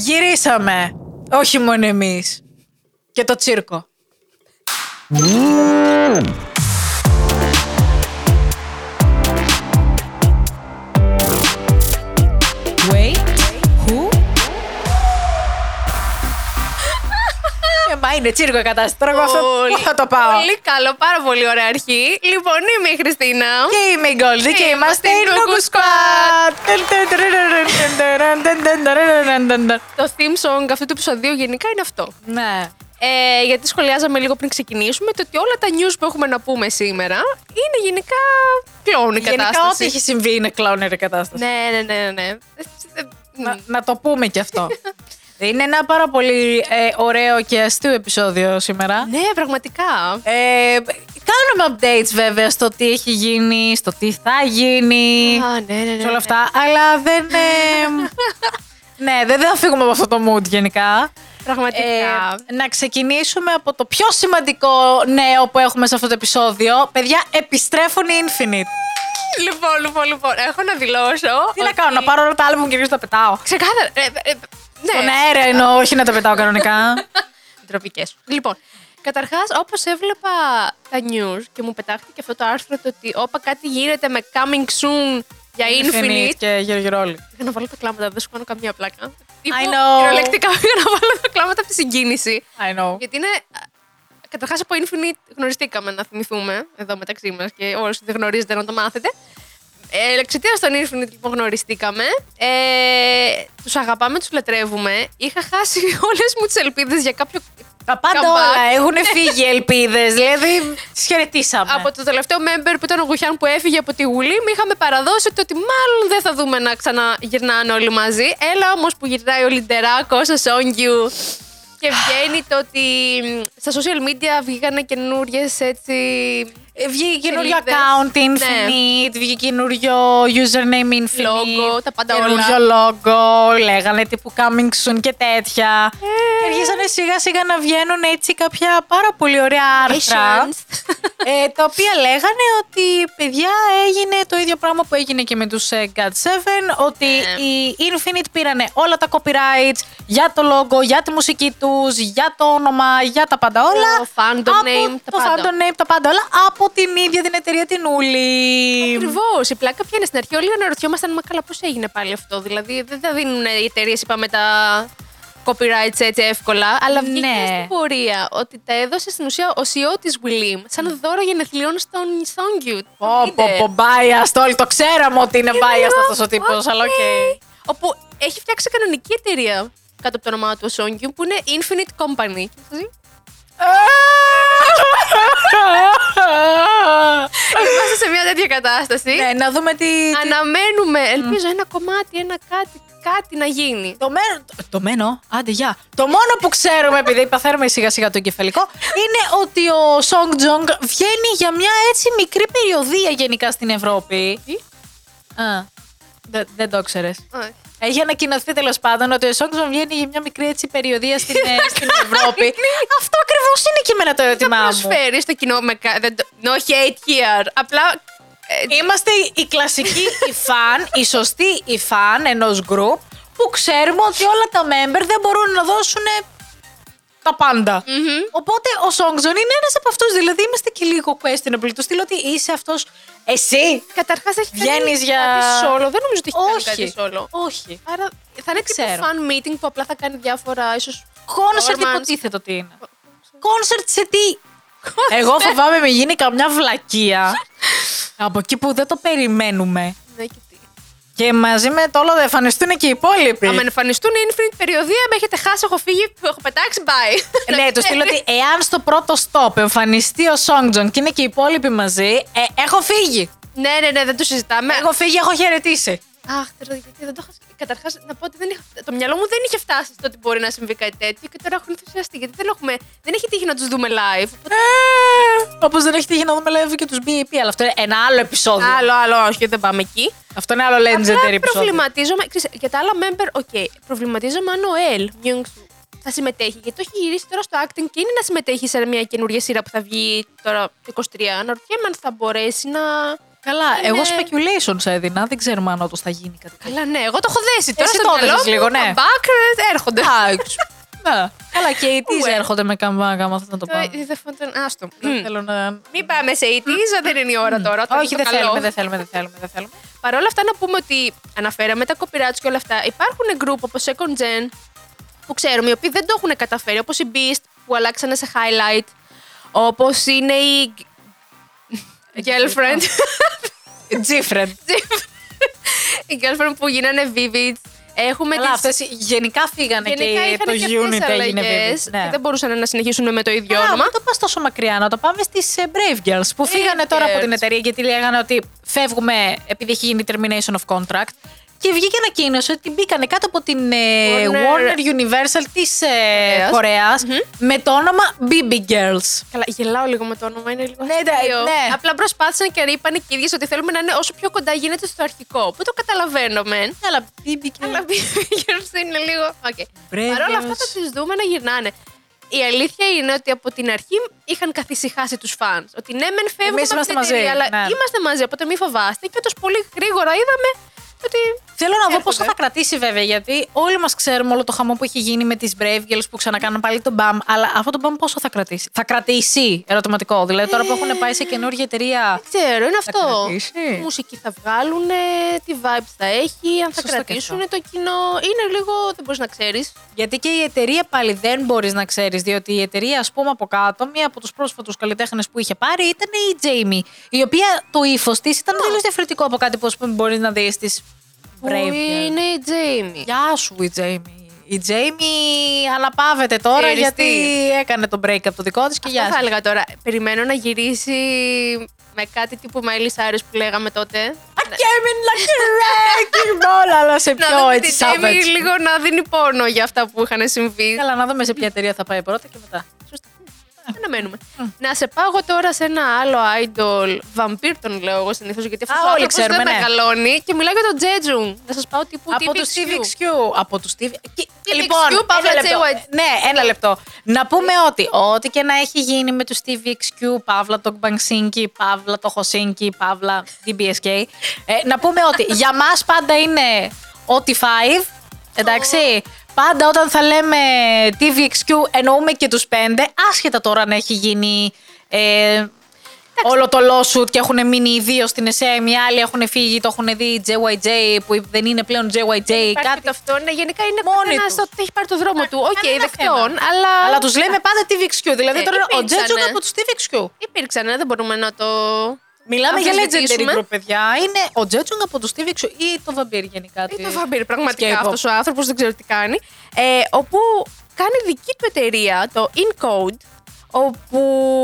Γυρίσαμε. Όχι μόνο εμείς. Και το τσίρκο. Είναι τσίρκο η κατάσταση. Τώρα εγώ αυτό Πολύ- πού θα το πάω. Πολύ καλό, πάρα πολύ ωραία αρχή. Λοιπόν, είμαι η Χριστίνα. Και είμαι η Γκόλντι και Και είμαστε είμαστε η η Νούκου Νούκου Squad. Το theme song αυτού του επεισοδίου γενικά είναι αυτό. Ναι. Ε, γιατί σχολιάζαμε λίγο πριν ξεκινήσουμε το ότι όλα τα news που έχουμε να πούμε σήμερα είναι γενικά κλόουν η Γενικά κατάσταση. ό,τι έχει συμβεί είναι κλάουνερ η κατάσταση. Ναι, ναι, ναι, ναι. ναι. Ε, Να, να το πούμε και αυτό. Είναι ένα πάρα πολύ ε, ωραίο και αστείο επεισόδιο σήμερα. Ναι, πραγματικά. Ε, κάνουμε updates βέβαια στο τι έχει γίνει, στο τι θα γίνει, Α, ναι, ναι, ναι. σε όλα ναι. αυτά. Αλλά δεν. ε, ναι, δεν θα φύγουμε από αυτό το mood γενικά. Πραγματικά. Ε, να ξεκινήσουμε από το πιο σημαντικό νέο που έχουμε σε αυτό το επεισόδιο. Παιδιά, επιστρέφουν οι Infinite. Λοιπόν, λοιπόν, λοιπόν, έχω να δηλώσω. Τι να ότι- κάνω, να πάρω όλα τα άλμπουμ και να τα πετάω. Ξεκάθαρα. Ε, ε, ε, ναι. Τον αέρα εννοώ, όχι να τα πετάω κανονικά. Ντροπικές. Λοιπόν, καταρχάς, όπως έβλεπα τα news και μου πετάχτηκε αυτό το άρθρο το ότι όπα κάτι γίνεται με coming soon για Infinite. και γεωργυρόλη. Για να βάλω τα κλάματα, δεν σου κάνω καμία πλάκα. I know. Κυριολεκτικά για να βάλω τα κλάματα από τη συγκίνηση. I know. Γιατί είναι. Καταρχάς από Infinite γνωριστήκαμε να θυμηθούμε εδώ μεταξύ μας και όσοι δεν γνωρίζετε να το μάθετε. Ε, Εξαιτία των Infinite λοιπόν γνωριστήκαμε. Ε, τους αγαπάμε, τους λατρεύουμε. Είχα χάσει όλες μου τις ελπίδες για κάποιο. Τα πάντα comeback. όλα έχουν φύγει ελπίδες. Δηλαδή, τι χαιρετήσαμε. Από το τελευταίο member που ήταν ο Γουχιάν που έφυγε από τη Γουλή, μου είχαμε παραδώσει το ότι μάλλον δεν θα δούμε να ξαναγυρνάνε όλοι μαζί. Έλα όμως που γυρνάει ο Λιντεράκο, ο Σόγγιου. Και βγαίνει το ότι μ, στα social media βγήκανε καινούριες έτσι. Ε, Βγήκε καινούριο σελίδες. account Ναι. Infinite, βγήκε καινούριο username Infinite. Logo, τα πάντα καινούριο logo, λέγανε τύπου coming soon και τέτοια. Ε. Και αρχίσανε σιγά σιγά να βγαίνουν έτσι κάποια πάρα πολύ ωραία άρθρα. Patience. ε, τα οποία λέγανε ότι παιδιά έγινε το ίδιο πράγμα που έγινε και με τους ε, God 7 ότι Ναι. οι Infinite πήρανε όλα τα copyrights για το logo, για τη μουσική τους, για το όνομα, για τα πάντα όλα. Το fandom από name, τα το πάντα. fandom name, τα πάντα όλα από την ίδια την εταιρεία την Ούλη. Ακριβώς. Η πλάκα ποια είναι στην αρχή. Όλοι αναρωτιόμασταν, μα καλά, πώς έγινε πάλι αυτό. Δηλαδή, δεν τα δίνουν οι εταιρείες, είπαμε, τα copyrights έτσι εύκολα. Αλλά βγήκε Ναι. στην πορεία ότι τα έδωσε στην ουσία ο CEO της Willim σαν δώρο γενεθλίων στον Sungkyu. Πω, πω, πω, biased. Όλοι το ξέραμε ότι είναι biased αυτός ο τύπος, αλλά οκ. Όπου έχει φτιάξει κανονική εταιρεία κάτω από το όνομά του ο Sungkyu που είναι Infinite Company. Είμαστε σε μια τέτοια κατάσταση. Ναι, να δούμε τι. τι- Αναμένουμε, ελπίζω, ένα κομμάτι, ένα κάτι, κάτι να γίνει. Το μένο. Το μένο, άντε γεια. Το μόνο που ξέρουμε, επειδή παθαίνουμε σιγά σιγά το εγκεφαλικό, είναι ότι ο Song Jong βγαίνει για μια έτσι μικρή περιοδία γενικά στην Ευρώπη. Τι; Α, δεν, δεν το ξέρεις. Όχι. Έχει ανακοινωθεί τέλος πάντων ότι ο Song Jong βγαίνει για μια μικρή έτσι περιοδία στην, ε, στην Ευρώπη. Αυτό ακριβώς είναι και εμένα το Θα ερώτημά μου. προσφέρει στο κοινό με. κα- δεν το- No hate here. Απλά. ε, Είμαστε η κλασική η φαν, η σωστή η φαν ενός group που ξέρουμε ότι όλα τα member δεν μπορούν να δώσουν τα παντα Οπότε ο Songzon είναι ένας από αυτούς. Δηλαδή είμαστε και λίγο questionable. Του στείλω ότι είσαι αυτός. Εσύ! Καταρχάς έχει Βγαίνεις κάνει για- κάτι solo. Δεν νομίζω ότι έχει κάνει Όχι. κάτι solo. Όχι. Άρα θα είναι τύπου ξέρω. fan meeting που απλά θα κάνει διάφορα ίσως. Κόνσερτ Performance. υποτίθεται ότι είναι. Κόνσερτ σε τι! Εγώ φοβάμαι με γίνει καμιά βλακεία. από εκεί που δεν το περιμένουμε. Ναι, και τι. Και μαζί με το όλο θα εμφανιστούν και οι υπόλοιποι. Αν με εμφανιστούν η Infinite περιοδία, με έχετε χάσει, έχω φύγει, έχω πετάξει, bye. ναι, του στείλω ότι εάν στο πρώτο stop εμφανιστεί ο Sungjong και είναι και οι υπόλοιποι μαζί, ε, έχω φύγει. ναι, ναι, ναι, δεν το συζητάμε. Έχω φύγει, έχω χαιρετήσει. Αχ, τώρα, γιατί δεν το είχα. Καταρχάς, να πω ότι δεν είχα... το μυαλό μου δεν είχε φτάσει στο ότι μπορεί να συμβεί κάτι τέτοιο και τώρα έχω ενθουσιαστεί. Γιατί δεν, έχουμε... δεν έχει τύχει να τους δούμε live. Οπότε... Όπως δεν έχει τύχει να δούμε live και τους B.A.P, αλλά αυτό είναι ένα άλλο επεισόδιο. Άλλο, άλλο, όχι, δεν πάμε εκεί. Αυτό είναι άλλο legendary Απλά επεισόδιο. προβληματίζομαι. Ξέρεις, για τα άλλα member, OK. προβληματίζομαι αν ο Ελ Myung-soo θα συμμετέχει. Γιατί το έχει γυρίσει τώρα στο acting και είναι να συμμετέχει σε μια καινούργια σειρά που θα βγει τώρα το 23. Αναρωτιέμαι αν θα μπορέσει να Καλά, εγώ speculations έδινα. Δεν ξέρουμε αν όντως θα γίνει κάτι τέτοιο. Καλά, ναι, εγώ το έχω δέσει. Τώρα Εσύ στο το μυαλό έδεσες μου, λίγο, ναι. τα back ε, έρχονται. Εντάξει. Ναι. Καλά, και οι Well. τις έρχονται με καμπάκα, άμα θες να το Το- πάμε. δεν φαντάζομαι- Άστο. Δεν θέλω να. Μην πάμε σε 80s, δεν είναι η ώρα τώρα. όταν Όχι, είναι δεν το καλό. θέλουμε, δεν θέλουμε, δεν θέλουμε. Δεν θέλουμε. Παρ' όλα αυτά να πούμε ότι αναφέραμε τα copyrights και όλα αυτά. Υπάρχουν group όπως Second Gen που ξέρουμε, οι οποίοι δεν το έχουν καταφέρει, όπως η Beast που αλλάξανε σε highlight, όπως είναι η girlfriend, Different. η girlfriend που γίνανε vivid. Έχουμε Καλά, τις- αυτές γενικά φύγανε Γενικά και είχαν το και αυτές unit έγινε αλλαγές vivid. Ναι. και δεν μπορούσαν να συνεχίσουν με το ίδιο Α, όνομα. μην το πας τόσο μακριά, να το πάμε στις ε, Brave Girls που φύγανε τώρα από Girls. την εταιρεία γιατί λέγανε ότι φεύγουμε επειδή έχει γίνει termination of contract και βγήκε ανακοίνωση ότι μπήκανε κάτω από την ε, Warner- Warner Universal της ε, Κορέας. Κορέας με το όνομα BB Girls. Καλά, γελάω λίγο με το όνομα, είναι λίγο Ναι, αστείο. ναι, ναι. Απλά προσπάθησαν και είπαν και οι ίδιες ότι θέλουμε να είναι όσο πιο κοντά γίνεται στο αρχικό. Που το καταλαβαίνω, μεν. Αλλά BB Girls. Αλλά Girls είναι λίγο. Okay. Brave Παρ' όλα αυτά Girls. θα τις δούμε να γυρνάνε. Η αλήθεια είναι ότι από την αρχή είχαν καθησυχάσει τους φαν. Ότι ναι, μεν φεύγουμε Εμείς από είμαστε την εταιρεία, μαζί, αλλά ναι. είμαστε μαζί, οπότε μην φοβάστε. Και όντως πολύ γρήγορα είδαμε ότι. Θέλω να δω Έρχονται. πόσο θα κρατήσει βέβαια, γιατί όλοι μας ξέρουμε όλο το χαμό που έχει γίνει με τις Brave Girls που ξανακάνουν πάλι τον BAM. Αλλά αυτό το BAM πόσο θα κρατήσει; Θα κρατήσει, ερωτηματικό. Δηλαδή τώρα που έχουν πάει σε καινούργια εταιρεία. Δεν ξέρω, είναι αυτό. κρατήσει; Τι μουσική θα βγάλουν, τι vibes θα έχει, αν θα Σωστό και κρατήσουν αυτό. το κοινό. Είναι λίγο. Δεν μπορείς να ξέρεις. Γιατί και η εταιρεία πάλι δεν μπορείς να ξέρεις, διότι η εταιρεία, ας πούμε, από κάτω, μία από τους πρόσφατους καλλιτέχνες που είχε πάρει ήταν η Jamie. Η οποία το ύφος της ήταν τελείω διαφορετικό από κάτι που ας πούμε, μπορείς να δεις στις Που Brave Girls. είναι η Jamie. Γεια σου η Jamie. Η Jamie αναπαύεται τώρα Ξέρεις γιατί τι. έκανε τον break από το δικό της και Αυτό γεια θα σου. έλεγα τώρα. Περιμένω να γυρίσει με κάτι τύπου Miley Cyrus που λέγαμε τότε. I came in like a wrecking ball, αλλά σε Να πιο δούμε έτσι την Jamie savage. λίγο να δίνει πόνο για αυτά που είχαν συμβεί. Καλά, να δούμε σε ποια εταιρεία θα πάει πρώτα και μετά. Σωστά. Αναμένουμε. Να σε πάω εγώ τώρα σε ένα άλλο idol, vampire τον λέω εγώ συνήθως, γιατί αυτός Α, ο όλοι άνθρωπος ξέρουμε, δεν ναι. μεγαλώνει και μιλάω για τον Τζέτζουν. Να σας πάω τύπου Από TVXQ. τους TVXQ. Από τους TV. Και- TVXQ, Λοιπόν, Παύλα ένα λεπτό. JYP. Ναι, ένα λεπτό. Να πούμε ότι ό,τι και να έχει γίνει με τους TVXQ, Παύλα το Μπανξίνκι, Παύλα το Χωσίνκι, Παύλα DBSK. Ε, να πούμε ότι για μας πάντα είναι ό,τι 5. Εντάξει. Πάντα όταν θα λέμε TVXQ εννοούμε και τους πέντε, άσχετα τώρα αν έχει γίνει ε, όλο το lawsuit και έχουν μείνει οι δύο στην SM, οι άλλοι έχουν φύγει, το έχουν δει JYJ που δεν είναι πλέον JYJ, Υπάρχει κάτι. και αυτό, ναι, γενικά είναι Μόνοι καθένας τους. ότι έχει πάρει το δρόμο του. Οκ, Κανένα δεκτόν, θέμα. αλλά. Αλλά τους λέμε πάντα TVXQ, δηλαδή Ε, τώρα ο υπήρξανε. Τζέτζον από τους TVXQ. Υπήρξαν, ε, δεν μπορούμε να το. Μιλάμε για legendary αμφισβητήσουμε. group, παιδιά. Είναι ο Τζέτζον από τους TVXQ ή το Vampire γενικά. Ή τη- το Vampire, πραγματικά K-pop. αυτός ο άνθρωπος δεν ξέρω τι κάνει. Ε, όπου κάνει δική του εταιρεία, το InCode, όπου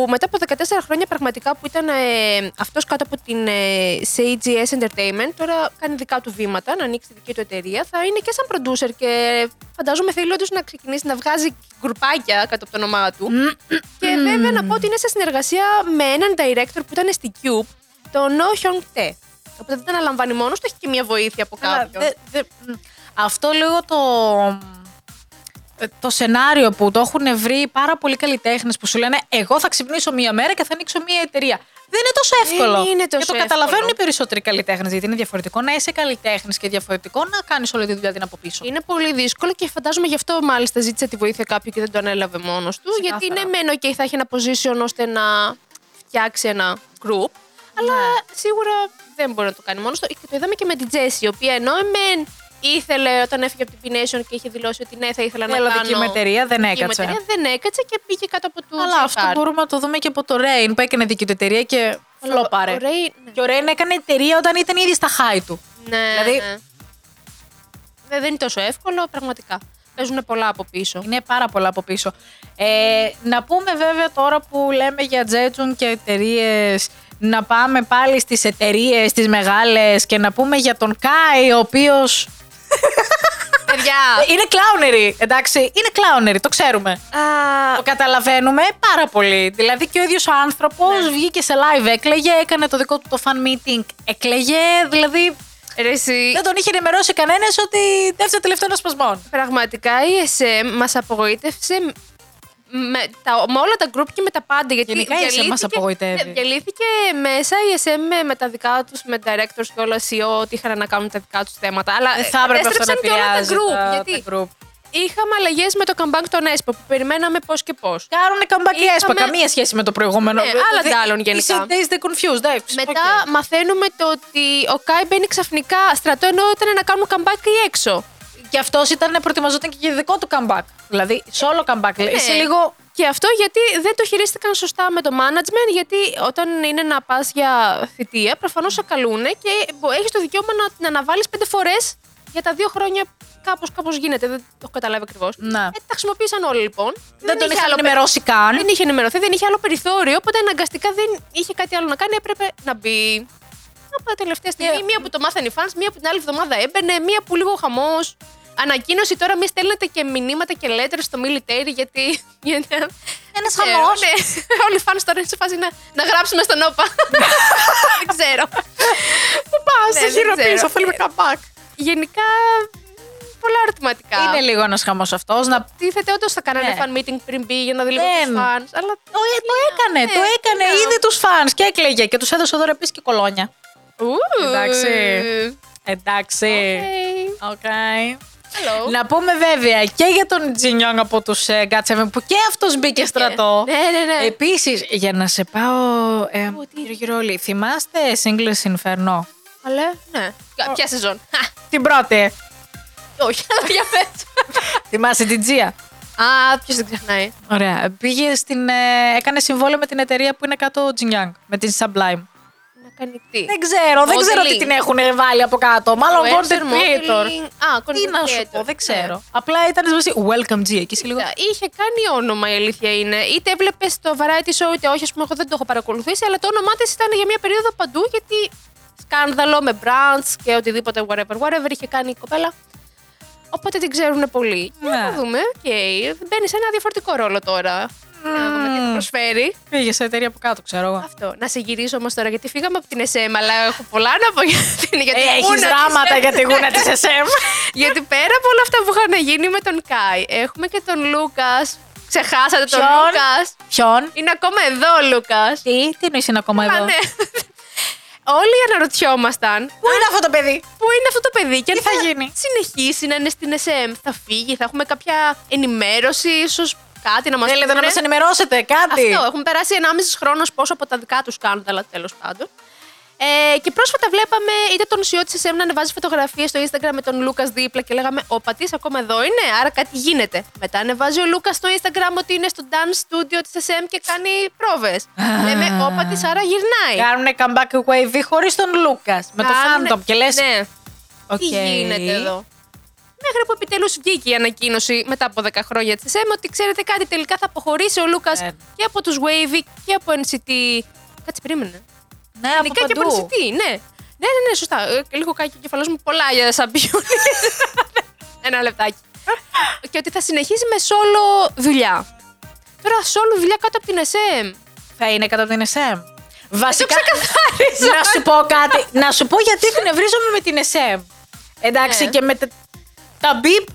μετά από 14 χρόνια πραγματικά που ήταν ε, αυτός κάτω από την ε, CGS Entertainment, τώρα κάνει δικά του βήματα να ανοίξει τη δική του εταιρεία. Θα είναι και σαν producer και φαντάζομαι θέλει όντως να ξεκινήσει να βγάζει γκρουπάκια κάτω από το όνομά του. και βέβαια να πω ότι είναι σε συνεργασία με έναν director που ήταν στη Cube, τον No Hyung Tae. Οπότε δεν τα αναλαμβάνει μόνος του, έχει και μια βοήθεια από Καλά, κάποιον. δε- δε- μ, αυτό λίγο το, ε, το σενάριο που το έχουν βρει πάρα πολλοί καλλιτέχνες που σου λένε Εγώ θα ξυπνήσω μία μέρα και θα ανοίξω μία εταιρεία. Δεν είναι τόσο εύκολο. είναι τόσο και το εύκολο. καταλαβαίνουν οι περισσότεροι καλλιτέχνες, γιατί είναι διαφορετικό να είσαι καλλιτέχνης και διαφορετικό να κάνεις όλη τη δουλειά την από πίσω. Είναι πολύ δύσκολο και φαντάζομαι γι' αυτό μάλιστα ζήτησε τη βοήθεια κάποιου και δεν το ανέλαβε μόνος του. Ξεκάθαρα. Γιατί ναι, μεν, OK, θα έχει ένα position ώστε να φτιάξει ένα group. Αλλά Ναι. σίγουρα δεν μπορεί να το κάνει μόνος του. Και το είδαμε και με την Τζέσι, η οποία ενώ μεν ήθελε όταν έφυγε από την P-Nation και είχε δηλώσει ότι ναι, θα ήθελα να Έλα κάνω. δική μου εταιρεία, δεν δική μου έκατσε. εταιρεία, δεν έκατσε και πήγε κάτω από του. Αλλά αυτό JFR. μπορούμε να το δούμε και από το Rain που έκανε δική του εταιρεία και φλόπαρε. Ο Ray, ναι. Και ο Rain έκανε εταιρεία όταν ήταν ήδη στα high του. Ναι, Δηλαδή- ναι. Δεν, δεν είναι τόσο εύκολο, πραγματικά. Παίζουν πολλά από πίσω. Είναι πάρα πολλά από πίσω. Ε, να πούμε βέβαια τώρα που λέμε για Τζέτζουν και εταιρείες, να πάμε πάλι στις εταιρείες τις μεγάλες και να πούμε για τον Κάι, ο οποίος Παιδιά! είναι κλάουνερη, εντάξει, είναι κλάουνερη, το ξέρουμε. Α, Το καταλαβαίνουμε πάρα πολύ. Δηλαδή και ο ίδιος ο άνθρωπος βγήκε σε live, έκλαιγε, έκανε το δικό του το fan meeting, έκλαιγε, δηλαδή ρε, εσύ, δεν τον είχε ενημερώσει κανένας ότι δεύτερο τελευταίο σπασμών. Πραγματικά η SM μας απογοήτευσε με, τα, με όλα τα group και με τα πάντα. Γιατί Γενικά η SM μας διαλύθηκε- απογοητεύει. ναι, Διαλύθηκε μέσα η SM με, με τα δικά τους, με directors και όλα CEO, ότι είχαν να κάνουν τα δικά τους θέματα. Αλλά Δεν θα έπρεπε αυτό να έστρεψαν και όλα τα επηρεάζει group. τα, γιατί τα group. είχαμε αλλαγές με το comeback των aespa που περιμέναμε πώς και πώς. Κάνουν comeback η ΕΣΠΑ, Είχαμε- καμία σχέση με το προηγούμενο. Ναι, άλλα Δεν- ντ' άλλων γενικά. είσαι dazed and confused, εντάξει. Μετά οκ. μαθαίνουμε το ότι ο Κάι μπαίνει ξαφνικά στρατό ενώ ήταν να κάνουν comeback οι EXO. Και αυτός ήταν προετοιμαζόταν και για δικό του comeback. Δηλαδή, solo comeback. λέει. Ναι. Είσαι λίγο. Και αυτό γιατί δεν το χειρίστηκαν σωστά με το management, γιατί όταν είναι να πας για θητεία, προφανώς σε καλούν και έχεις το δικαίωμα να την αναβάλεις πέντε φορές για τα δύο χρόνια. Κάπως κάπως γίνεται, δεν το έχω καταλάβει ακριβώς. Ναι. Ε, τα χρησιμοποίησαν όλοι λοιπόν. Δεν τον είχε είχαν άλλο ενημερώσει καν. Δεν είχε ενημερωθεί, δεν είχε άλλο περιθώριο, οπότε αναγκαστικά δεν είχε κάτι άλλο να κάνει, έπρεπε να μπει. Από τα τελευταία στιγμή, Ε, μία που το μάθανε οι fans, μία που την άλλη εβδομάδα έμπαινε, μία που λίγο χαμός. Ανακοίνωση τώρα, μη στέλνετε και μηνύματα και letters στο military, γιατί. γιατί Ένας ξέρω, χαμός. Ναι, όλοι οι fans τώρα είναι σε φάση να, να γράψουμε στον όπα. δεν ξέρω. Πού πα, Ναι, δεν χειροποίησα, ξέρω. θέλουμε comeback. Γενικά, πολλά ερωτηματικά. Είναι λίγο ένας χαμός αυτός. Να... Τίθεται όντως θα κάνανε Ναι. fan meeting πριν μπει για να δει λίγο Δεν. τους fans. Αλλά Το, ε, το έκανε, Ναι, το έκανε. ναι. Είδε τους fans και έκλαιγε και τους έδωσε δώρο επίσης και κολόνια. Ου. Εντάξει. Εντάξει. Okay. OK. Hello. Να πούμε βέβαια και για τον Τζινιόνγκ από τους ε, God Seven που και αυτός μπήκε στρατό. Ναι, ναι, ναι. Επίσης, για να σε πάω ε, Ω, τι. γύρω-γύρω όλοι, θυμάστε Single's Inferno; Αλλά, ναι. Ποια σεζόν; Χα, Την πρώτη. Όχι, για πες. Θυμάσαι την Τζία; Α, ποιος δεν ξεχνάει. Ωραία. Πήγε στην. ε, έκανε συμβόλαιο με την εταιρεία που είναι κάτω ο Τζινιόνγκ. Με την Sublime. Να κάνει τι. Δεν ξέρω, δεν ξέρω τι Modeling. την έχουν βάλει από κάτω. Μάλλον Influencer, content creator. modeling. Α, Τι content να σου creator. πω, δεν ξέρω. Ναι. Απλά ήταν σβασί. Welcome G. Εκεί είσαι λίγο. Κοίτα, Είχε κάνει όνομα η αλήθεια είναι. Είτε έβλεπες το variety show, είτε όχι. Α πούμε, εγώ δεν το έχω παρακολουθήσει, αλλά το όνομά της ήταν για μια περίοδο παντού γιατί σκάνδαλο με brands και οτιδήποτε, whatever, whatever είχε κάνει η κοπέλα. Οπότε την ξέρουν πολύ. Ναι. Να δούμε. Οκ. Μπαίνει σε ένα διαφορετικό ρόλο τώρα. Να δούμε τι θα προσφέρει. Πήγε σε εταιρεία από κάτω, ξέρω εγώ. Αυτό. Να σε γυρίσω όμως τώρα, γιατί φύγαμε από την SM, αλλά έχω πολλά να πω για την. Για την Έχεις γούνα της δράματα για τη γούνα της SM. γιατί πέρα από όλα αυτά που είχαν γίνει με τον Κάι, έχουμε και τον Λούκας. Ξεχάσατε τον Ποιον; Λούκας. Ποιον; Είναι ακόμα εδώ ο Λούκας. Τι, τι εννοείς είναι ακόμα εδώ; ναι. Όλοι αναρωτιόμασταν Πού είναι αυτό το παιδί; πού είναι αυτό το παιδί και αν Τι θα γίνει; συνεχίσει να είναι στην SM. Θα φύγει, θα έχουμε κάποια ενημέρωση, ίσως κάτι να μας Θέλετε να μας ενημερώσετε κάτι; Αυτό, έχουν περάσει 1,5 χρόνος πόσο από τα δικά τους σκάνδαλα, τέλος πάντων. Ε, και πρόσφατα βλέπαμε είτε τον CEO της SM να ανεβάζει φωτογραφίες στο Instagram με τον Λούκας δίπλα και λέγαμε Ώπατης ακόμα εδώ είναι, άρα κάτι γίνεται. Μετά ανεβάζει ο Λούκας στο Instagram ότι είναι στο dance studio της SM και κάνει πρόβες. Λέμε Ώπατης, άρα γυρνάει. Κάνουν comeback WayV χωρίς τον Λούκας. Με το Κάνουνε- Phantom και λες. Ναι, Οκ. τι γίνεται εδώ; Μέχρι που επιτέλους βγήκε η ανακοίνωση μετά από 10 χρόνια της SM ότι ξέρετε κάτι, τελικά θα αποχωρήσει ο Λούκας Ε. και από τους Wavy και από NCT. Κάτσε, περίμενε. Ναι, από Γενικά και από παντού. NCT, ναι. Ναι, ναι, ναι, σωστά. Ε, Λίγο κάκι ο κεφαλός μου πολλά για σαμπιούνι. Ένα λεπτάκι. και ότι θα συνεχίσει με solo δουλειά. Τώρα solo δουλειά κάτω από την SM. Θα είναι κατά την SM. Βασικά. ξεκαθάρισα. να σου πω κάτι. να σου πω γιατί εκνευρίζομαι με την SM. Εντάξει, Ναι. και με τα, τα beep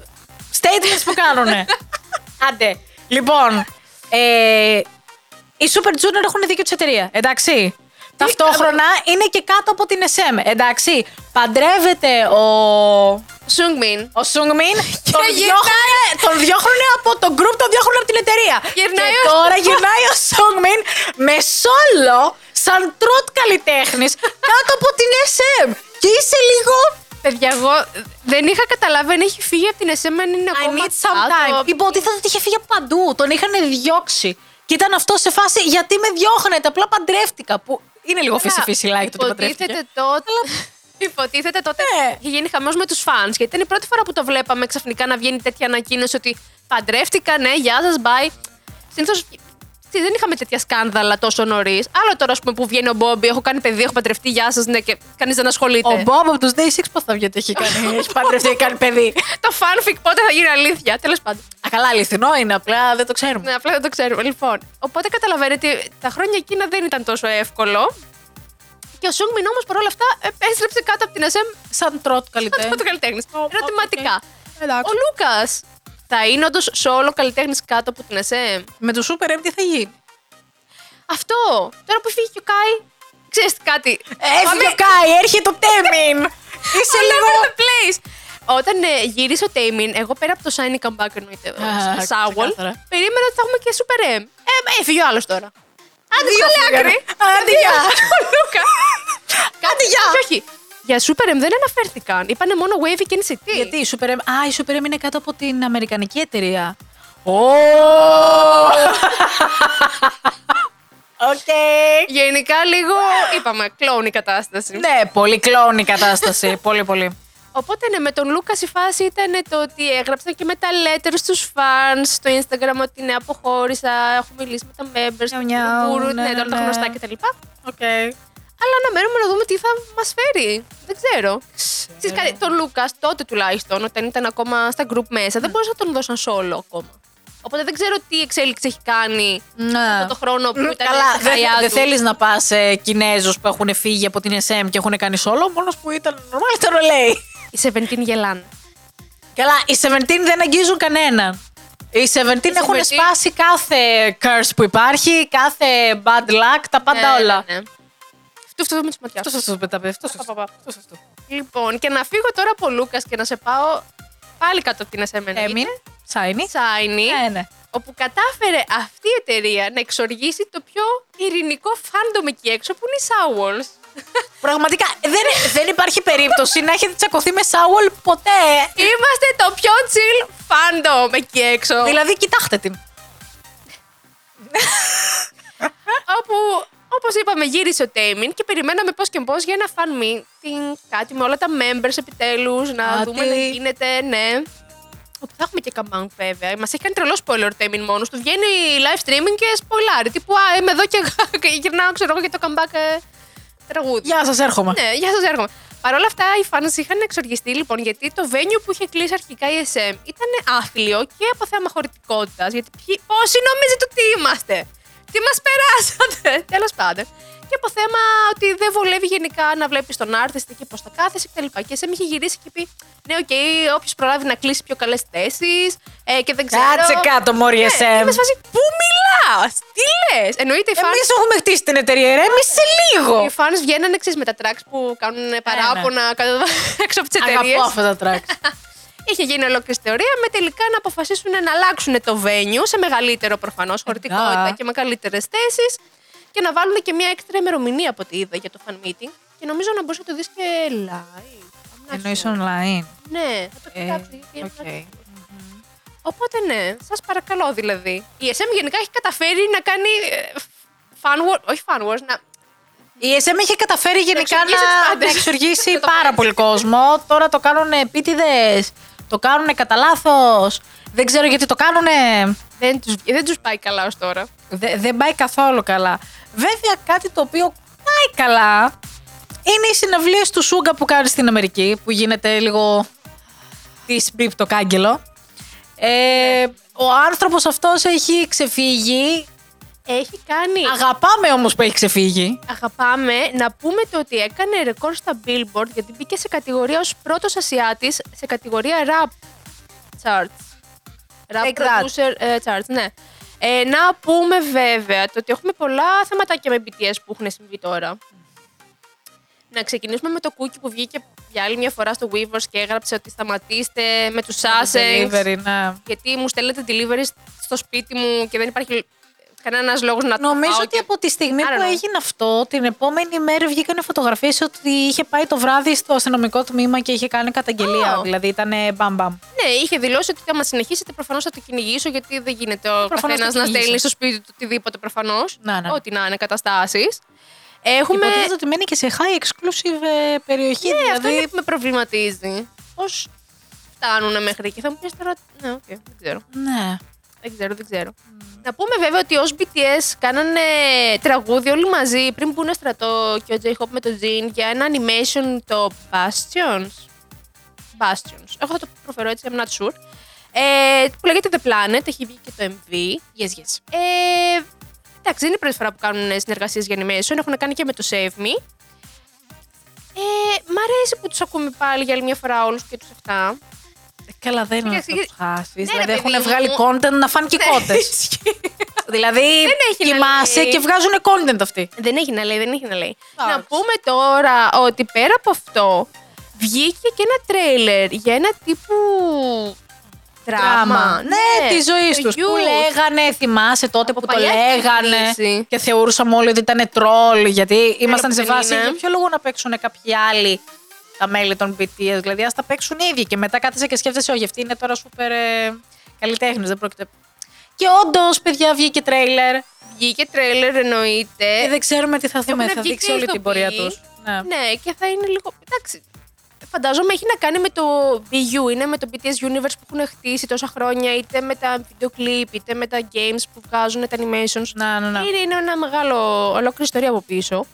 statements που κάνουνε. Άντε. Λοιπόν, ε, οι Super Junior έχουν δίκιο της εταιρείας. Εντάξει. Ταυτόχρονα είναι και κάτω από την SM. Εντάξει. Παντρεύεται ο. Sungmin. Ο Σούγμιν τον, γυρνάει. διώχνουνε, τον διώχνουνε από το group, τον διώχνουνε από την εταιρεία. Γυρνάει και ο- τώρα γυρνάει ο Σούγμιν με σόλο σαν τρότ καλλιτέχνης κάτω από την SM. Και είσαι λίγο. Παιδιά, εγώ δεν είχα καταλάβει αν έχει φύγει από την SM, αν είναι I ακόμα need some time. κάτω. Υποτίθεται ότι είχε φύγει από παντού. Τον είχαν διώξει. Και ήταν αυτό σε φάση γιατί με διώχνετε; Απλά παντρεύτηκα. Που είναι λίγο φύση-φύση like το ότι παντρεύτηκε. Υποτίθεται τότε. Υποτίθεται τότε Ναι. είχε γίνει χαμός με τους φαν. Γιατί ήταν η πρώτη φορά που το βλέπαμε ξαφνικά να βγαίνει τέτοια ανακοίνωση ότι παντρεύτηκα, ναι, γεια σας, bye. Συνήθως δεν είχαμε τέτοια σκάνδαλα τόσο νωρίς. Άλλο τώρα, ας πούμε, που βγαίνει ο Μπόμπι, έχω κάνει παιδί, έχω παντρευτεί, γεια σας, ναι, και κανείς δεν ασχολείται. Ο Μπομπ από τους Day 6 πώς θα βγει ότι έχει, κάνει, έχει παντρευτεί και κάνει παιδί; Το fanfic πότε θα γίνει αλήθεια. Τέλος πάντων. Α, καλά, αληθινό είναι, απλά δεν το ξέρουμε. Ναι, απλά δεν το ξέρουμε. Λοιπόν, οπότε καταλαβαίνετε ότι τα χρόνια εκείνα δεν ήταν τόσο εύκολο. Και ο Σούγκμιν όμως παρόλα αυτά επέστρεψε κάτω από την SM Σαν trot καλλιτέχνη. το καλλιτέχνης. Ω, Ερωτηματικά. οκ. Εντάξει. Ο Λούκας θα είναι όντως solo καλλιτέχνης κάτω από την SM. Με το SuperM τι θα γίνει; Αυτό. Τώρα που φύγει και ο Κάι, ξέρεις κάτι. Έφυγε ο Κάι, έρχεται το Τέμιν. Είσαι All λίγο. over the place. Όταν ε, γύρισε ο Τέιμιν, εγώ πέρα από το Shiny Comeback εννοείται, Α, ο Σάουολ, ξεκάθαρα. περίμενα ότι θα έχουμε και Super M. Ε, ε, έφυγε ο άλλος τώρα. Άντε, Δύο βγάλε φύγανε. άκρη. Άντε, γεια. Ο Λούκα. Άντε, γεια. Όχι, όχι. Για Super M δεν αναφέρθηκαν. Είπανε μόνο Wavy και NCT. Γιατί η Super M. Α, η Super M είναι κάτω από την Αμερικανική εταιρεία. Ω! Οκ. Γενικά λίγο, είπαμε, κλόουν η κατάσταση. Ναι, πολύ κλόουν η κατάσταση. πολύ, πολύ. Οπότε ναι, με τον Λούκα η φάση ήταν το ότι έγραψαν και με τα letters στους fans στο Instagram ότι ναι, αποχώρησα, έχω μιλήσει με τα members, Νιαου, νιαου, του guru, ναι, ναι, ναι, όλα τα ναι. γνωστά κτλ. Οκ. Αλλά αναμένουμε να δούμε τι θα μας φέρει. Δεν ξέρω. Ξέρεις κάτι, τον Λούκας τότε τουλάχιστον, όταν ήταν ακόμα στα group μέσα, δεν μπορούσα να τον δώσω solo ακόμα. Οπότε δεν ξέρω τι εξέλιξη έχει κάνει Ναι. αυτό το χρόνο που ήταν Καλά, στα δεν χαλιά δεν του. θέλεις να πας σε Κινέζους που έχουν φύγει από την SM και έχουν κάνει solo. Μόνος που ήταν normal ήταν ο λέει. Οι 17 γελάνε. Καλά, οι 17 δεν αγγίζουν κανέναν. Οι 17 έχουν 17 σπάσει κάθε curse που υπάρχει, κάθε bad luck, τα πάντα Ναι, όλα. ναι, ναι. Αυτό αυτό με τη ματιά. Αυτός σα πεταπέ, αυτός Πα, πα, πα. Λοιπόν, και να φύγω τώρα από Λούκας και να σε πάω πάλι κάτω από την SM. Taemin, SHINee. SHINee, Ναι, ναι. όπου κατάφερε αυτή η εταιρεία να εξοργίσει το πιο ειρηνικό fandom εκεί έξω που είναι οι Shawols. Πραγματικά δεν, δεν υπάρχει περίπτωση να έχετε τσακωθεί με Shawol ποτέ. Είμαστε το πιο chill fandom εκεί έξω. Δηλαδή, κοιτάξτε την. όπου, όπως είπαμε, γύρισε ο Τέιμιν και περιμέναμε πώς και πώς για ένα fan meeting, κάτι με όλα τα members επιτέλους, να Κάτι. δούμε τι γίνεται, ναι. Όπου θα έχουμε και καμπάνκ βέβαια. Μας έχει κάνει τρελό spoiler ο Τέιμιν μόνος του. Βγαίνει live streaming και spoilάρει. Τύπου, Α, είμαι εδώ και, και γυρνάω, ξέρω εγώ, για το comeback ε, τραγούδι. Γεια σας, έρχομαι. Ναι, γεια σας, έρχομαι. Παρ' όλα αυτά, οι fans είχαν εξοργιστεί λοιπόν γιατί το venue που είχε κλείσει αρχικά η SM ήταν άθλιο και από θέμα χωρητικότητας. Γιατί ποιοι, πόσοι νομίζετε ότι είμαστε, τι μας περάσατε, τέλος πάντων. Και από θέμα ότι δεν βολεύει γενικά να βλέπεις τον artist εκεί πώς θα κάθεσαι κτλ. Και SM είχε γυρίσει και πει: Ναι, οκ, όποιος προλάβει να κλείσει πιο καλές θέσεις ε, και δεν ξέρω. Κάτσε κάτω, Μωρή Ναι, SM. είμαι σε φάση, Πού μιλάς, τι λες; Εννοείται οι fans Εμείς έχουμε χτίσει την εταιρεία, ηρέμησε λίγο. οι fans βγαίνανε εξής με τα trucks που κάνουν παράπονα κάτω έξω από τις εταιρείες. Αγαπώ αυτά τα trucks. Είχε γίνει ολόκληρη θεωρία με τελικά να αποφασίσουν να αλλάξουν το venue σε μεγαλύτερο προφανώς χωρητικότητα Εντά. και με καλύτερες θέσεις και να βάλουν και μια έξτρα ημερομηνία από ό,τι είδα για το fan meeting. Και νομίζω να μπορούσε να το δεις και live. I'm not Εννοεί sure. online. Ναι, θα το Ε, κοιτάξεις. οκ. Οπότε ναι, σας παρακαλώ δηλαδή. Η SM γενικά έχει καταφέρει να κάνει ε, fan wars, όχι fan wars, να, Η SM είχε καταφέρει γενικά εξοργίσει τους να, πάντες. να εξοργίσει Να το πάρα παίξει. πολύ κόσμο. Τώρα το κάνουν επίτηδες. Το κάνουν κατά λάθος. Δεν ξέρω γιατί το κάνουν. δεν, τους, δεν τους πάει καλά ως τώρα. δεν πάει καθόλου καλά. Βέβαια, κάτι το οποίο πάει καλά είναι οι συναυλίες του Σούγκα που κάνει στην Αμερική, που γίνεται λίγο της μπίπ το κάγκελο. Ε, ο άνθρωπος αυτός έχει ξεφύγει. Έχει κάνει. Αγαπάμε όμως που έχει ξεφύγει. Αγαπάμε να πούμε το ότι έκανε ρεκόρ στα Billboard γιατί μπήκε σε κατηγορία ως πρώτος Ασιάτης σε κατηγορία rap charts. Rap Take that. producer ε, charts, ναι. Ε, να πούμε βέβαια το ότι έχουμε πολλά θεματάκια με BTS που έχουν συμβεί τώρα. Να ξεκινήσουμε με το Cookie που βγήκε για άλλη μια φορά στο Weavers και έγραψε ότι σταματήστε με τους Sussex. Delivery, ναι. Γιατί μου στέλνετε delivery στο σπίτι μου και δεν υπάρχει κανένας λόγος να το Νομίζω πάω ότι και- από τη στιγμή I don't που know. έγινε αυτό, την επόμενη μέρα βγήκαν φωτογραφίες ότι είχε πάει το βράδυ στο αστυνομικό τμήμα και είχε κάνει καταγγελία. Oh. Δηλαδή ήταν μπαμ μπαμ. Ναι, είχε δηλώσει ότι άμα συνεχίσετε προφανώς θα το κυνηγήσω γιατί δεν γίνεται ο Προφανώς καθένας το να κυνηγήσω. στέλνει στο σπίτι του οτιδήποτε προφανώς. Να, ναι. Ό,τι να είναι καταστάσεις. Έχουμε. Υποτίθεται ότι μένει και σε high exclusive ε, περιοχή. Ναι, δηλαδή... αυτό είναι που με προβληματίζει. Πώς φτάνουν μέχρι εκεί. Θα μου πεις τώρα. Ναι, οκ, δεν ξέρω. Ναι. Δεν ξέρω, δεν ξέρω. Να πούμε βέβαια ότι ως BTS κάνανε τραγούδι όλοι μαζί πριν μπουν στρατό και ο J-Hope με το Jin για ένα animation το Bastions. Bastions. Εγώ θα το προφέρω έτσι, I'm not sure. Ε, που λέγεται The Planet, έχει βγει και το MV. Yes, yes. Ε, εντάξει, δεν είναι η πρώτη φορά που κάνουν συνεργασίες για animation. Έχουν κάνει και με το Save Me. Ε, μ' αρέσει που τους ακούμε πάλι για άλλη μια φορά όλους και τους 7. Καλά, δεν είναι να Κοίταξε, το χάσει. ναι, ρε, δηλαδή έχουν παιδί βγάλει μου. content να φάνε και Ναι, κότες. δηλαδή έχει να κοιμάσαι λέει. και βγάζουν content αυτοί. Δεν έχει να λέει, δεν έχει να λέει. Εντάξει. Να πούμε τώρα ότι πέρα από αυτό, βγήκε και ένα τρέιλερ για ένα τύπου δράμα. Ναι, τη ζωής το τους. Που Youth. λέγανε, θυμάσαι τότε Από που το παλιά έχει λέγανε. ξεκινήσει. Και θεωρούσαμε όλοι ότι ήταν τρόλ. Γιατί ήμασταν που σε δεν φάση. είναι. Για ποιο λόγο να παίξουν κάποιοι άλλοι τα μέλη των BTS. Δηλαδή, ας τα παίξουν οι ίδιοι. Και μετά κάθεσαι και σκέφτεσαι, Όχι, αυτή είναι τώρα σούπερ ε, καλλιτέχνης. Δεν πρόκειται. Και όντως, παιδιά, βγήκε τρέιλερ. Βγήκε τρέιλερ εννοείται. Και δεν ξέρουμε τι θα δούμε. Έχουν Θα βγει δείξει και όλη την πορεία ηθοποιοί. τους. Ναι. Ναι, και θα είναι λίγο. Εντάξει. Φαντάζομαι έχει να κάνει με το BU, είναι με το BTS Universe που έχουν χτίσει τόσα χρόνια, είτε με τα βίντεο κλιπ, είτε με τα games που βγάζουν, τα animations. Να, ναι, ναι. Είναι, είναι ένα μεγάλο, ολόκληρη ιστορία από πίσω.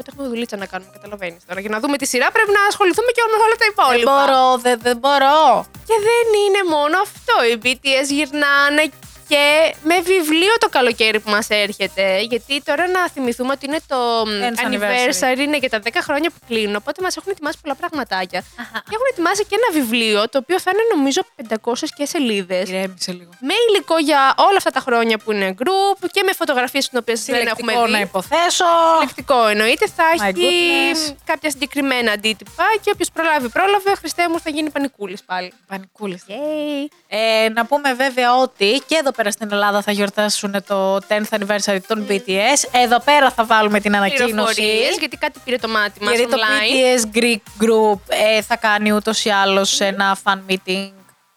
Οπότε έχουμε δουλίτσα να κάνουμε, καταλαβαίνεις τώρα. Για να δούμε τη σειρά πρέπει να ασχοληθούμε και με όλα τα Δεν υπόλοιπα. μπορώ, δεν, δεν μπορώ. Και δεν είναι μόνο αυτό. Οι BTS γυρνάνε και με βιβλίο το καλοκαίρι που μας έρχεται. Γιατί τώρα να θυμηθούμε ότι είναι το Tenth anniversary, είναι για τα 10 χρόνια που κλείνουν. Οπότε μας έχουν ετοιμάσει πολλά πραγματάκια. Και έχουν ετοιμάσει και ένα βιβλίο, το οποίο θα είναι νομίζω 500 και σελίδες. Ηρέμησε λίγο. Με υλικό για όλα αυτά τα χρόνια που είναι group και με φωτογραφίες τις οποίες δεν έχουμε Συλλεκτικό δει. να υποθέσω. Συλλεκτικό εννοείται. Θα My έχει goodness. κάποια συγκεκριμένα αντίτυπα και όποιος προλάβει, πρόλαβε. Χριστέ μου θα γίνει πανικούλης πάλι. Πανικούλης. Yay. Ε, να πούμε βέβαια ότι και εδώ πέρα στην Ελλάδα θα γιορτάσουν το 10th anniversary των BTS. Εδώ πέρα θα βάλουμε την ανακοίνωση. Πληροφορίες, γιατί κάτι πήρε το μάτι μας Γιατί το online. BTS Greek Group ε, θα κάνει ούτως ή άλλως ένα fan meeting,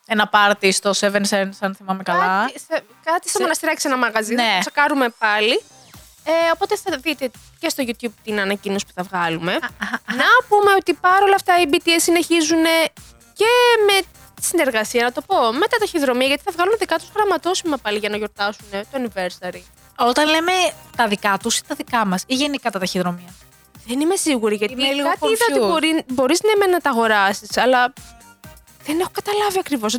ένα party στο Seven Sense, αν θυμάμαι καλά. Κάτι, σε- κάτι στο Σε- μοναστηράκι σε ένα μαγαζί. Ναι. Θα το τσακάρουμε πάλι. Ε, οπότε θα δείτε και στο YouTube την ανακοίνωση που θα βγάλουμε. Να πούμε ότι παρόλα αυτά οι BTS συνεχίζουν και με τη συνεργασία, να το πω, με τα ταχυδρομεία, γιατί θα βγάλουν δικά τους γραμματόσημα πάλι για να γιορτάσουν το anniversary. Όταν λέμε τα δικά τους ή τα δικά μας, ή γενικά τα ταχυδρομεία; Δεν είμαι σίγουρη γιατί Είμαι λίγο κάτι είδα ότι confused. μπορεί, μπορείς ναι μεν να τα αγοράσεις, αλλά δεν έχω καταλάβει ακριβώς.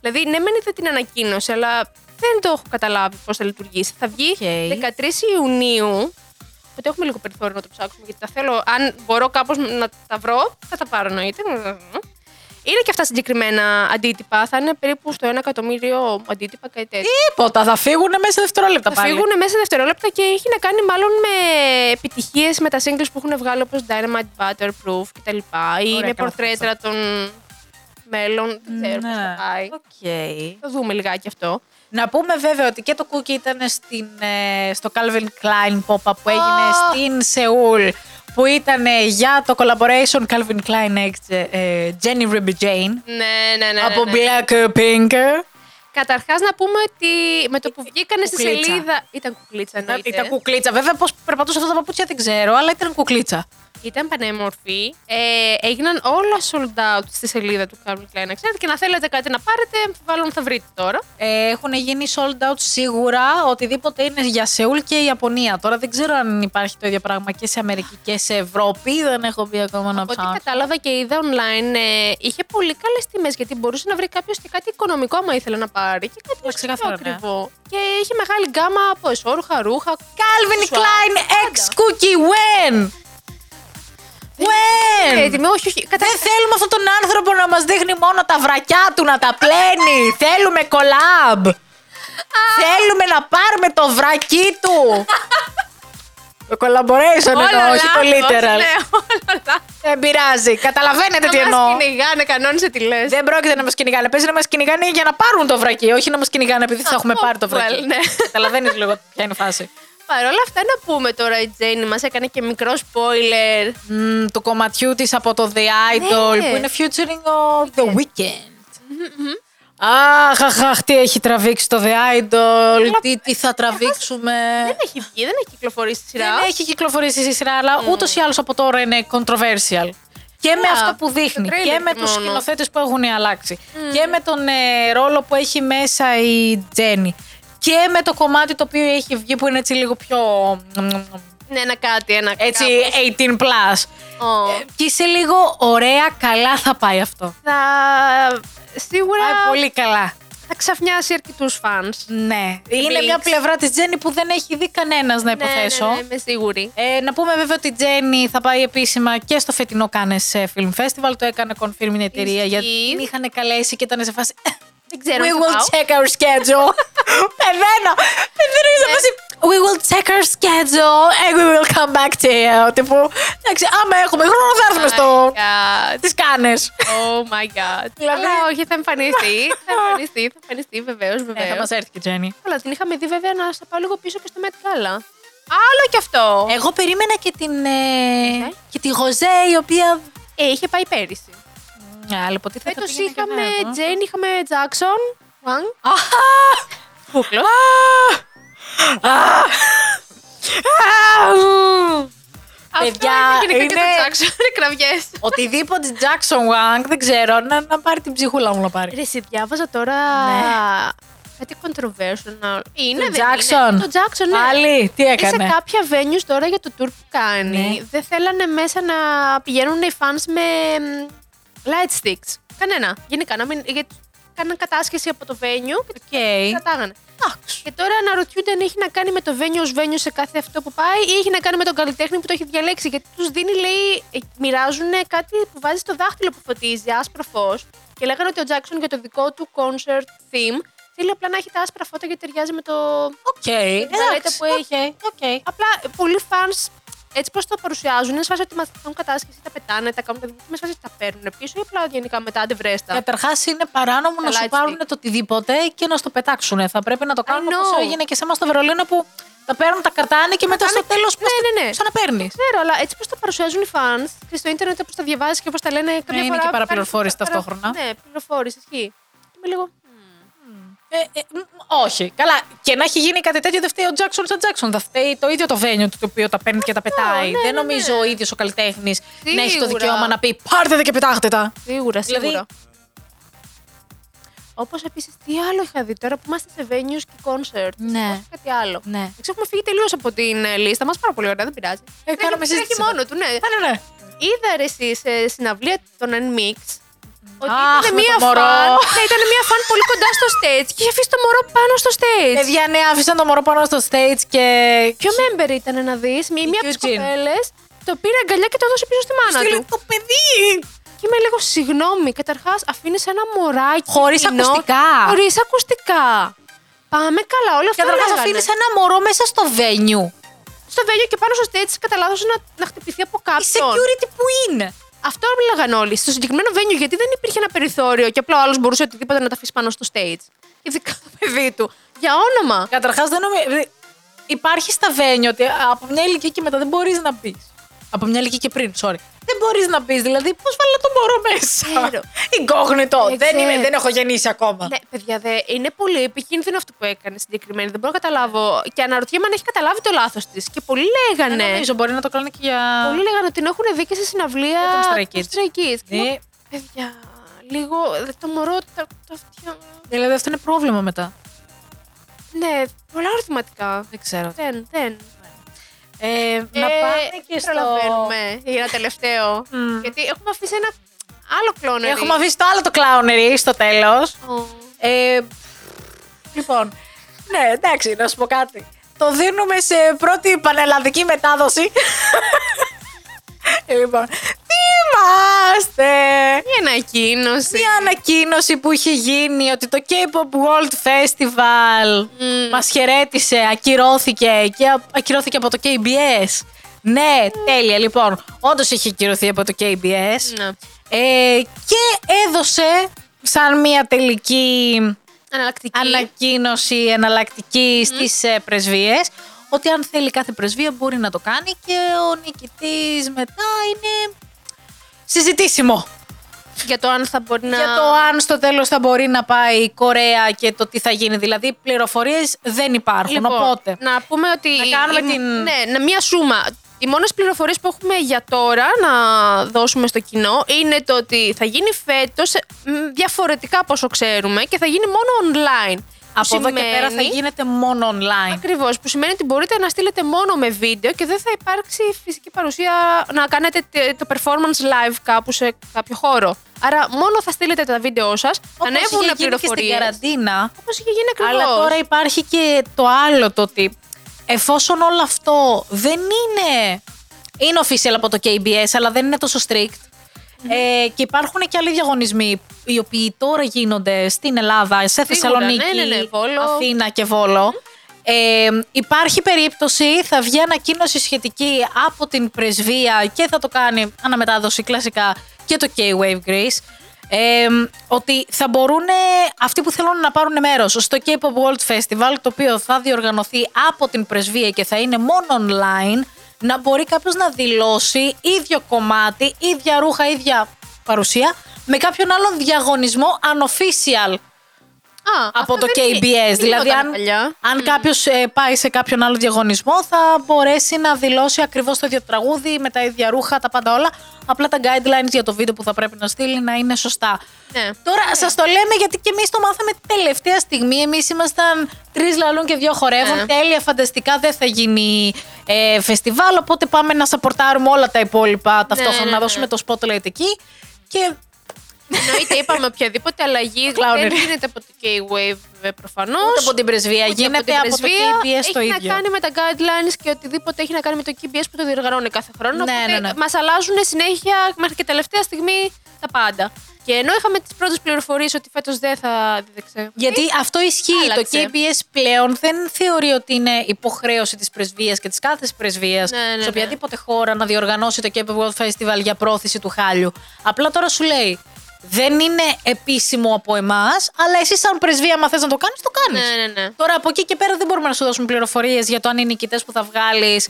Δηλαδή, ναι μεν είδα την ανακοίνωση, αλλά δεν το έχω καταλάβει πώς θα λειτουργήσει. Θα βγει Οκ. 13 Ιουνίου. Οπότε έχουμε λίγο περιθώριο να το ψάξουμε γιατί τα θέλω. Αν μπορώ κάπως να τα βρω, θα τα πάρω εννοείται. Είναι και αυτά συγκεκριμένα αντίτυπα. Θα είναι περίπου στο 1 εκατομμύριο αντίτυπα, κάτι τέτοιο. Τίποτα, θα φύγουν μέσα σε δευτερόλεπτα Θα πάλι. φύγουν μέσα σε δευτερόλεπτα και έχει να κάνει μάλλον με επιτυχίες με τα singles που έχουν βγάλει όπως Dynamite, Butter, Proof κτλ. Ή Ωραία, με καλά, πορτρέτρα των μέλων. Δεν ξέρω πώς θα πάει. Ναι. Οκ. Θα δούμε λιγάκι αυτό. Να πούμε βέβαια ότι και ο Kookie ήταν στην, ε, στο Calvin Klein pop-up που έγινε Oh. στην Σεούλ που ήταν για το collaboration Calvin Klein X ε, Jennie Ruby Jane Ναι, ναι, ναι. από ναι. Black Pink. Καταρχάς να πούμε ότι με το που βγήκανε στη κουκλίτσα. σελίδα. Ήταν κουκλίτσα, εννοείται. Ήταν κουκλίτσα. Βέβαια πώς περπατούσε αυτά τα παπούτσια δεν ξέρω, αλλά ήταν κουκλίτσα. Ήταν πανέμορφη. Ε, έγιναν όλα sold out στη σελίδα του Calvin Klein. Ξέρετε και να θέλετε κάτι να πάρετε, μάλλον θα βρείτε τώρα. Ε, έχουν γίνει sold out σίγουρα οτιδήποτε είναι για Σεούλ και Ιαπωνία. Τώρα δεν ξέρω αν υπάρχει το ίδιο πράγμα και σε Αμερική και σε Ευρώπη. Δεν έχω μπει ακόμα να Από ό,τι ψάξω. κατάλαβα και είδα online, ε, είχε πολύ καλές τιμές γιατί μπορούσε να βρει κάποιος και κάτι οικονομικό άμα ήθελε να πάρει. Και κάτι Ναι, όχι πιο ξεκάθαρα, ναι. ακριβό. Και είχε μεγάλη γκάμα από εσόρουχα, ρούχα. Calvin σουάρ, Klein X πάντα. Cookie when? When? Έτοιμη, όχι, όχι. Κατά... Δεν θέλουμε αυτόν τον άνθρωπο να μας δείχνει μόνο τα βρακιά του, να τα πλένει. θέλουμε collab. θέλουμε να πάρουμε το βρακί του. το collaboration Όλα εννοώ, όχι το λάθος, literal. Ναι, όλα λάθος. Δεν πειράζει. Καταλαβαίνετε τι Να εννοώ. μας κυνηγάνε, κανόνισε τι λες. Δεν πρόκειται να μας κυνηγάνε. Παίζει να μας κυνηγάνε για να πάρουν το βρακί, όχι να μας κυνηγάνε επειδή θα έχουμε Oh, πάρει το βρακί. well, ναι. Καταλαβαίνεις λίγο ποια είναι η φάση. Παρ' όλα αυτά να πούμε τώρα η Τζέινι μας έκανε και μικρό spoiler. Μμ, του κομματιού της από το The Idol Ναι. που είναι featuring ο The Weeknd. Αχ, αχ, αχ, τι έχει τραβήξει το The Idol, τι, τι θα τραβήξουμε. Δεν έχει βγει, δεν έχει κυκλοφορήσει τη σειρά. Δεν έχει κυκλοφορήσει η σειρά, αλλά ούτως ή άλλως από τώρα είναι controversial. Και με Α, αυτό που το δείχνει, trailer και με και τους μόνο. σκηνοθέτες που έχουν αλλάξει, και με τον ε, ρόλο που έχει μέσα η Τζέννη, και με το κομμάτι το οποίο έχει βγει που είναι έτσι λίγο πιο... Ναι, ένα κάτι, ένα Έτσι, κάπως. 18 plus. Ω. Ε, Και είσαι λίγο ωραία, καλά θα πάει αυτό. Θα... Σίγουρα Πάει πολύ καλά. θα ξαφνιάσει αρκετούς φαν. Ναι. Είναι Blinks. μια πλευρά της Τζέννη που δεν έχει δει κανένας να υποθέσω. Ναι, ναι, είμαι σίγουρη. Ε, να πούμε βέβαια ότι η Τζέννη θα πάει επίσημα και στο φετινό Κάνε Film Festival. Το έκανε confirm η εταιρεία Ισχύει. γιατί την είχαν καλέσει και ήταν σε φάση. Δεν ξέρω. We αν θα will πάω. check our schedule. Εμένα. Εμένα είναι σε φάση. We will check our schedule and we will come back to you. Τύπου, εντάξει, άμα έχουμε χρόνο θα έρθουμε στο. Oh my God. Τις κάνες. Oh my god. Δηλαδή- Αλλά όχι, θα εμφανιστεί. θα εμφανιστεί, θα εμφανιστεί, βεβαίως, Ναι, θα βεβαίως. μας έρθει και η Τζέννη. Καλά, την είχαμε δει βέβαια να στα πάω λίγο πίσω και στο Met Gala. Άλλο κι αυτό. Εγώ περίμενα και την. ε, Ναι. και τη Γοζέ η οποία. Ε, είχε πάει πέρυσι. Ναι, αλλά υποτίθεται Φέτος πήγαινε και είχαμε φέτος. Τζέιν, είχαμε Τζάξον. Wang. Αχα! Κούκλο. Παιδιά, Αυτό είναι γενικά και το είναι- Τζάξον. Είναι κραυγές. Οτιδήποτε Jackson Wang, δεν ξέρω, να, να πάρει την ψυχούλα μου να πάρει. Ρε, εσύ διάβαζα τώρα. Ναι. Κάτι controversial. Είναι, Το δεν Jackson. είναι. Το Jackson, ναι. Πάλι, τι Και έκανε; σε κάποια venues τώρα για το tour που κάνει, Ναι. δεν θέλανε μέσα να πηγαίνουν οι fans με μ, light sticks. Κανένα. Γενικά, να μην, γιατί κάναν κατάσχεση από το venue και Οκ. τους κρατάγανε. Και τώρα αναρωτιούνται αν έχει να κάνει με το venue ως venue σε κάθε αυτό που πάει ή έχει να κάνει με τον καλλιτέχνη που το έχει διαλέξει. Γιατί τους δίνει, λέει, ε, μοιράζουν κάτι που βάζει στο δάχτυλο που φωτίζει, άσπρο φως. Και λέγανε ότι ο Jackson για το δικό του concert theme θέλει απλά να έχει τα άσπρα φώτα γιατί ταιριάζει με το Οκ. τουαλέτα εντάξει, που έχει. οκ, οκ. Απλά ε, πολλοί fans έτσι πώ το παρουσιάζουν, είναι σφάση ότι μα κάνουν κατάσχεσης, τα πετάνε, τα κάνουν. Με σφάση ότι τα παίρνουν πίσω ή απλά γενικά μετά αντεβρέστα. Καταρχάς είναι παράνομο να Τα σου light πάρουν stick. το οτιδήποτε και να στο πετάξουν. Θα πρέπει να το κάνουν know. όπω έγινε και σε εμάς στο Βερολίνο που τα παίρνουν, τα κρατάνε και μετά στο τέλος Ναι, ναι, ναι. ξαναπαίρνεις. Ξέρω, αλλά έτσι πώ το παρουσιάζουν οι fans και στο ίντερνετ όπως τα διαβάζεις και όπως τα λένε. Καμιά είναι φορά και παραπληροφόρηση παρα- ταυτόχρονα. Ναι, πληροφόρηση, ισχύει. Και Είμαι λίγο. Ε, ε, μ, όχι. Καλά. Και να έχει γίνει κάτι τέτοιο δεν φταίει ο Jackson σαν Jackson. Θα φταίει το ίδιο το venue το οποίο τα παίρνει και τα πετάει. ναι, δεν ναι, νομίζω ναι. ο ίδιος ο καλλιτέχνης να έχει το Σίγουρα. δικαίωμα να πει Πάρτε τα και πετάχτε τα. Σίγουρα, Δηλαδή- σίγουρα. Όπως επίσης, τι άλλο είχα δει τώρα που είμαστε σε venues και concerts. Ναι. Όχι κάτι άλλο. Ναι. Εντάξει, έχουμε φύγει τελείως από την ε, λίστα μας. Πάρα πολύ ωραία, δεν πειράζει. Ε, κάναμε Τρέχει- συζήτηση. τρέχει μόνο του, ναι. Ναι, ναι, ναι. Είδα ρε εσύ σε συναυλία των Nmix ότι Αχ, ήταν με μία το μωρό. φαν. Ναι, ήταν μία φαν πολύ κοντά στο stage και είχε αφήσει το μωρό πάνω στο stage. Παιδιά, ναι, άφησαν το μωρό πάνω στο stage και. Ποιο member ήταν να δεις, μία, μία από τις Eugene. κοπέλες το πήρε αγκαλιά και το έδωσε πίσω στη μάνα Στείλε του. το παιδί! Και είμαι λίγο συγγνώμη. Καταρχάς, αφήνεις ένα μωράκι. Χωρίς κοινό, ακουστικά. Χωρίς ακουστικά. Πάμε καλά, όλα αυτά. Καταρχάς, λέγανε. αφήνεις ένα μωρό μέσα στο venue. Στο βέλιο και πάνω στο stage κατά λάθο να, να χτυπηθεί από Η κάποιον. security που είναι. Αυτό μιλάγαν όλοι. Στο συγκεκριμένο venue, γιατί δεν υπήρχε ένα περιθώριο και απλά ο άλλος μπορούσε οτιδήποτε να τα αφήσει πάνω στο stage. Ειδικά το παιδί του. Για όνομα. Καταρχάς, δεν νομίζω. Υπάρχει στα venue ότι από μια ηλικία και μετά δεν μπορείς να μπει. Από μια ηλικία και πριν, sorry. Δεν μπορείς να μπει. Δηλαδή, πώς βάλε το μωρό μέσα; Ξέρω. Incognito. Δεν Δεν, είμαι, ξέρω. δεν έχω γεννήσει ακόμα. Ναι, παιδιά, δε, είναι πολύ επικίνδυνο αυτό που έκανες συγκεκριμένη. Δεν μπορώ να καταλάβω. Και αναρωτιέμαι αν έχει καταλάβει το λάθος της. Και πολλοί λέγανε. Δεν νομίζω, μπορεί να το κάνουν και για. Πολλοί λέγανε ότι την έχουν δει και σε συναυλία Για τον Stray των Kids. Stray Kids. Και Ναι. λέω, Παιδιά, λίγο. δε, Το μωρό. Τα, τα αυτιά. Δηλαδή, αυτό είναι πρόβλημα μετά. Ναι, πολλά ερωτηματικά. Δεν ξέρω. Δεν, δεν. Ε, να Ε, πάμε και στο. προλαβαίνουμε για ένα τελευταίο. Μμ. Γιατί έχουμε αφήσει ένα άλλο κλόνερ. Έχουμε αφήσει το άλλο το clownery στο τέλος. Ε, λοιπόν, ναι, εντάξει, να σου πω κάτι. Το δίνουμε σε πρώτη πανελλαδική μετάδοση. Λοιπόν, θυμάστε Μια ανακοίνωση. μια ανακοίνωση που είχε γίνει ότι το K-Pop World Festival Μμμ. μας χαιρέτησε, ακυρώθηκε και α- ακυρώθηκε από το KBS. Ναι, τέλεια. Λοιπόν, όντως είχε ακυρωθεί από το KBS. Ναι. Ε, και έδωσε σαν μια τελική Αναλλακτική. ανακοίνωση εναλλακτική στις ε, πρεσβείες ότι αν θέλει κάθε πρεσβεία μπορεί να το κάνει και ο νικητής μετά είναι συζητήσιμο Για το αν θα μπορεί να. για το αν στο τέλος θα μπορεί να πάει η Κορέα και το τι θα γίνει. Δηλαδή πληροφορίες δεν υπάρχουν, Λοιπόν, οπότε... Να πούμε ότι. Να κάνουμε η- την- Ναι, ναι, μία σούμα. Οι μόνες πληροφορίες που έχουμε για τώρα να δώσουμε στο κοινό είναι το ότι θα γίνει φέτος μ, διαφορετικά από όσο ξέρουμε και θα γίνει μόνο online. Από εδώ και πέρα θα σημαίνει- γίνεται μόνο online. Ακριβώς. Που σημαίνει ότι μπορείτε να στείλετε μόνο με βίντεο και δεν θα υπάρξει φυσική παρουσία να κάνετε τε- το performance live κάπου σε κάποιο χώρο. Άρα μόνο θα στείλετε τα βίντεο σας, θα Όπως είχε ανέβουν γίνει και στην πληροφορίες. καραντίνα. Όπως είχε γίνει ακριβώς. Αλλά τώρα υπάρχει και το άλλο το ότι εφόσον όλο αυτό δεν είναι. Είναι official από το KBS, αλλά δεν είναι τόσο strict. Ε, και υπάρχουν και άλλοι διαγωνισμοί οι οποίοι τώρα γίνονται στην Ελλάδα, σε Σίγουρα, Θεσσαλονίκη, ναι, ναι, ναι, Βόλο. Αθήνα και Βόλο. Ε, υπάρχει περίπτωση, θα βγει ανακοίνωση σχετική από την πρεσβεία και θα το κάνει αναμετάδοση κλασικά και το K-Wave Greece. Ε, ότι θα μπορούν αυτοί που θέλουν να πάρουν μέρος στο K-Pop World Festival, το οποίο θα διοργανωθεί από την πρεσβεία και θα είναι μόνο online, να μπορεί κάποιος να δηλώσει ίδιο κομμάτι, ίδια ρούχα, ίδια παρουσία, με κάποιον άλλον διαγωνισμό unofficial Α, από αυτό το δεν KBS. είναι- δεν δηλαδή, γινόταν αν, παλιά. αν κάποιος πάει σε κάποιον άλλο διαγωνισμό, θα μπορέσει να δηλώσει ακριβώς το ίδιο τραγούδι με τα ίδια ρούχα, τα πάντα όλα. Απλά τα guidelines για το βίντεο που θα πρέπει να στείλει να είναι σωστά. Ναι. Τώρα σας το λέμε γιατί και εμείς το μάθαμε τελευταία στιγμή. Εμείς ήμασταν τρεις λαλούν και δύο χορεύουν. Ναι. Τέλεια, φανταστικά δεν θα γίνει ε, φεστιβάλ. Οπότε πάμε να σαπορτάρουμε όλα τα υπόλοιπα ταυτόχρονα, ναι, να ναι. δώσουμε το spotlight εκεί. Και Εννοείται, είπαμε οποιαδήποτε αλλαγή Clownery. δεν γίνεται από το K-Wave προφανώς. ούτε από την πρεσβεία γίνεται από, το KBS το έχει ίδιο. να κάνει με τα guidelines και οτιδήποτε έχει να κάνει με το KBS που το διοργανώνει κάθε χρόνο. Ναι, οπότε ναι, ναι. Μας αλλάζουν συνέχεια μέχρι και τελευταία στιγμή τα πάντα. Και ενώ είχαμε τις πρώτες πληροφορίες ότι φέτος δεν θα. Δεν ξέρω. Γιατί αυτό ισχύει. Άλλαξε. Το KBS πλέον δεν θεωρεί ότι είναι υποχρέωση της πρεσβείας και της κάθε πρεσβείας Ναι, ναι, σε ναι. οποιαδήποτε χώρα να διοργανώσει το Cape World Festival για πρόθεση του χάλιου. Απλά τώρα σου λέει. Δεν είναι επίσημο από εμάς, αλλά εσύ, σαν πρεσβεία, άμα θες να το κάνεις, το κάνεις. Ναι, ναι, ναι. Τώρα από εκεί και πέρα δεν μπορούμε να σου δώσουμε πληροφορίες για το αν οι νικητές που θα βγάλεις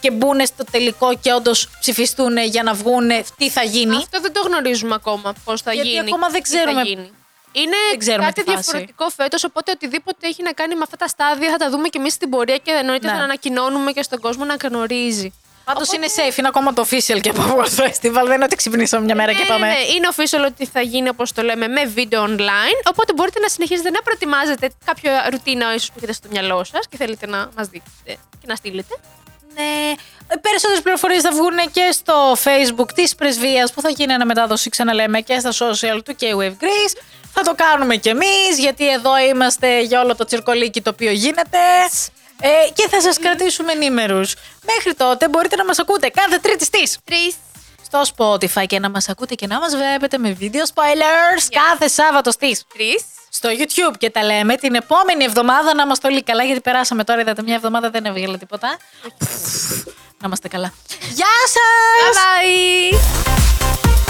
και μπουν στο τελικό και όντως ψηφιστούν για να βγουν, τι θα γίνει. Αυτό δεν το γνωρίζουμε ακόμα πώς θα Γιατί γίνει. ακόμα δεν τι θα ξέρουμε- γίνει. Είναι Δεν ξέρουμε κάτι τη φάση. διαφορετικό φέτος, οπότε οτιδήποτε έχει να κάνει με αυτά τα στάδια θα τα δούμε και εμείς στην πορεία και εννοείται Ναι. θα ανακοινώνουμε και στον κόσμο να γνωρίζει. Πάντως είναι safe, είναι ακόμα το official και από World Festival. Δεν είναι ότι ξυπνήσαμε μια μέρα και Ναι, πάμε. ναι, είναι official ότι θα γίνει όπως το λέμε με βίντεο online. Οπότε μπορείτε να συνεχίζετε να προετοιμάζετε κάποια ρουτίνα ίσω που έχετε στο μυαλό σας και θέλετε να μας δείτε και να στείλετε. Ναι. Περισσότερες πληροφορίες θα βγουν και στο Facebook της πρεσβείας που θα γίνει αναμετάδοση, ξαναλέμε, και στα social του K-Wave Greece. Θα το κάνουμε κι εμείς, γιατί εδώ είμαστε για όλο το τσιρκολίκι το οποίο γίνεται. Ε, και θα σας κρατήσουμε ενήμερους. Μέχρι τότε μπορείτε να μας ακούτε κάθε Τρίτη στις Τρεις. στο Spotify και να μας ακούτε και να μας βλέπετε με βίντεο spoilers κάθε Σάββατο στις Τρεις. στο YouTube και τα λέμε την επόμενη εβδομάδα να είμαστε όλοι καλά γιατί περάσαμε τώρα είδατε μια εβδομάδα δεν έβγαλε τίποτα. να είμαστε καλά. Γεια σας! Bye bye.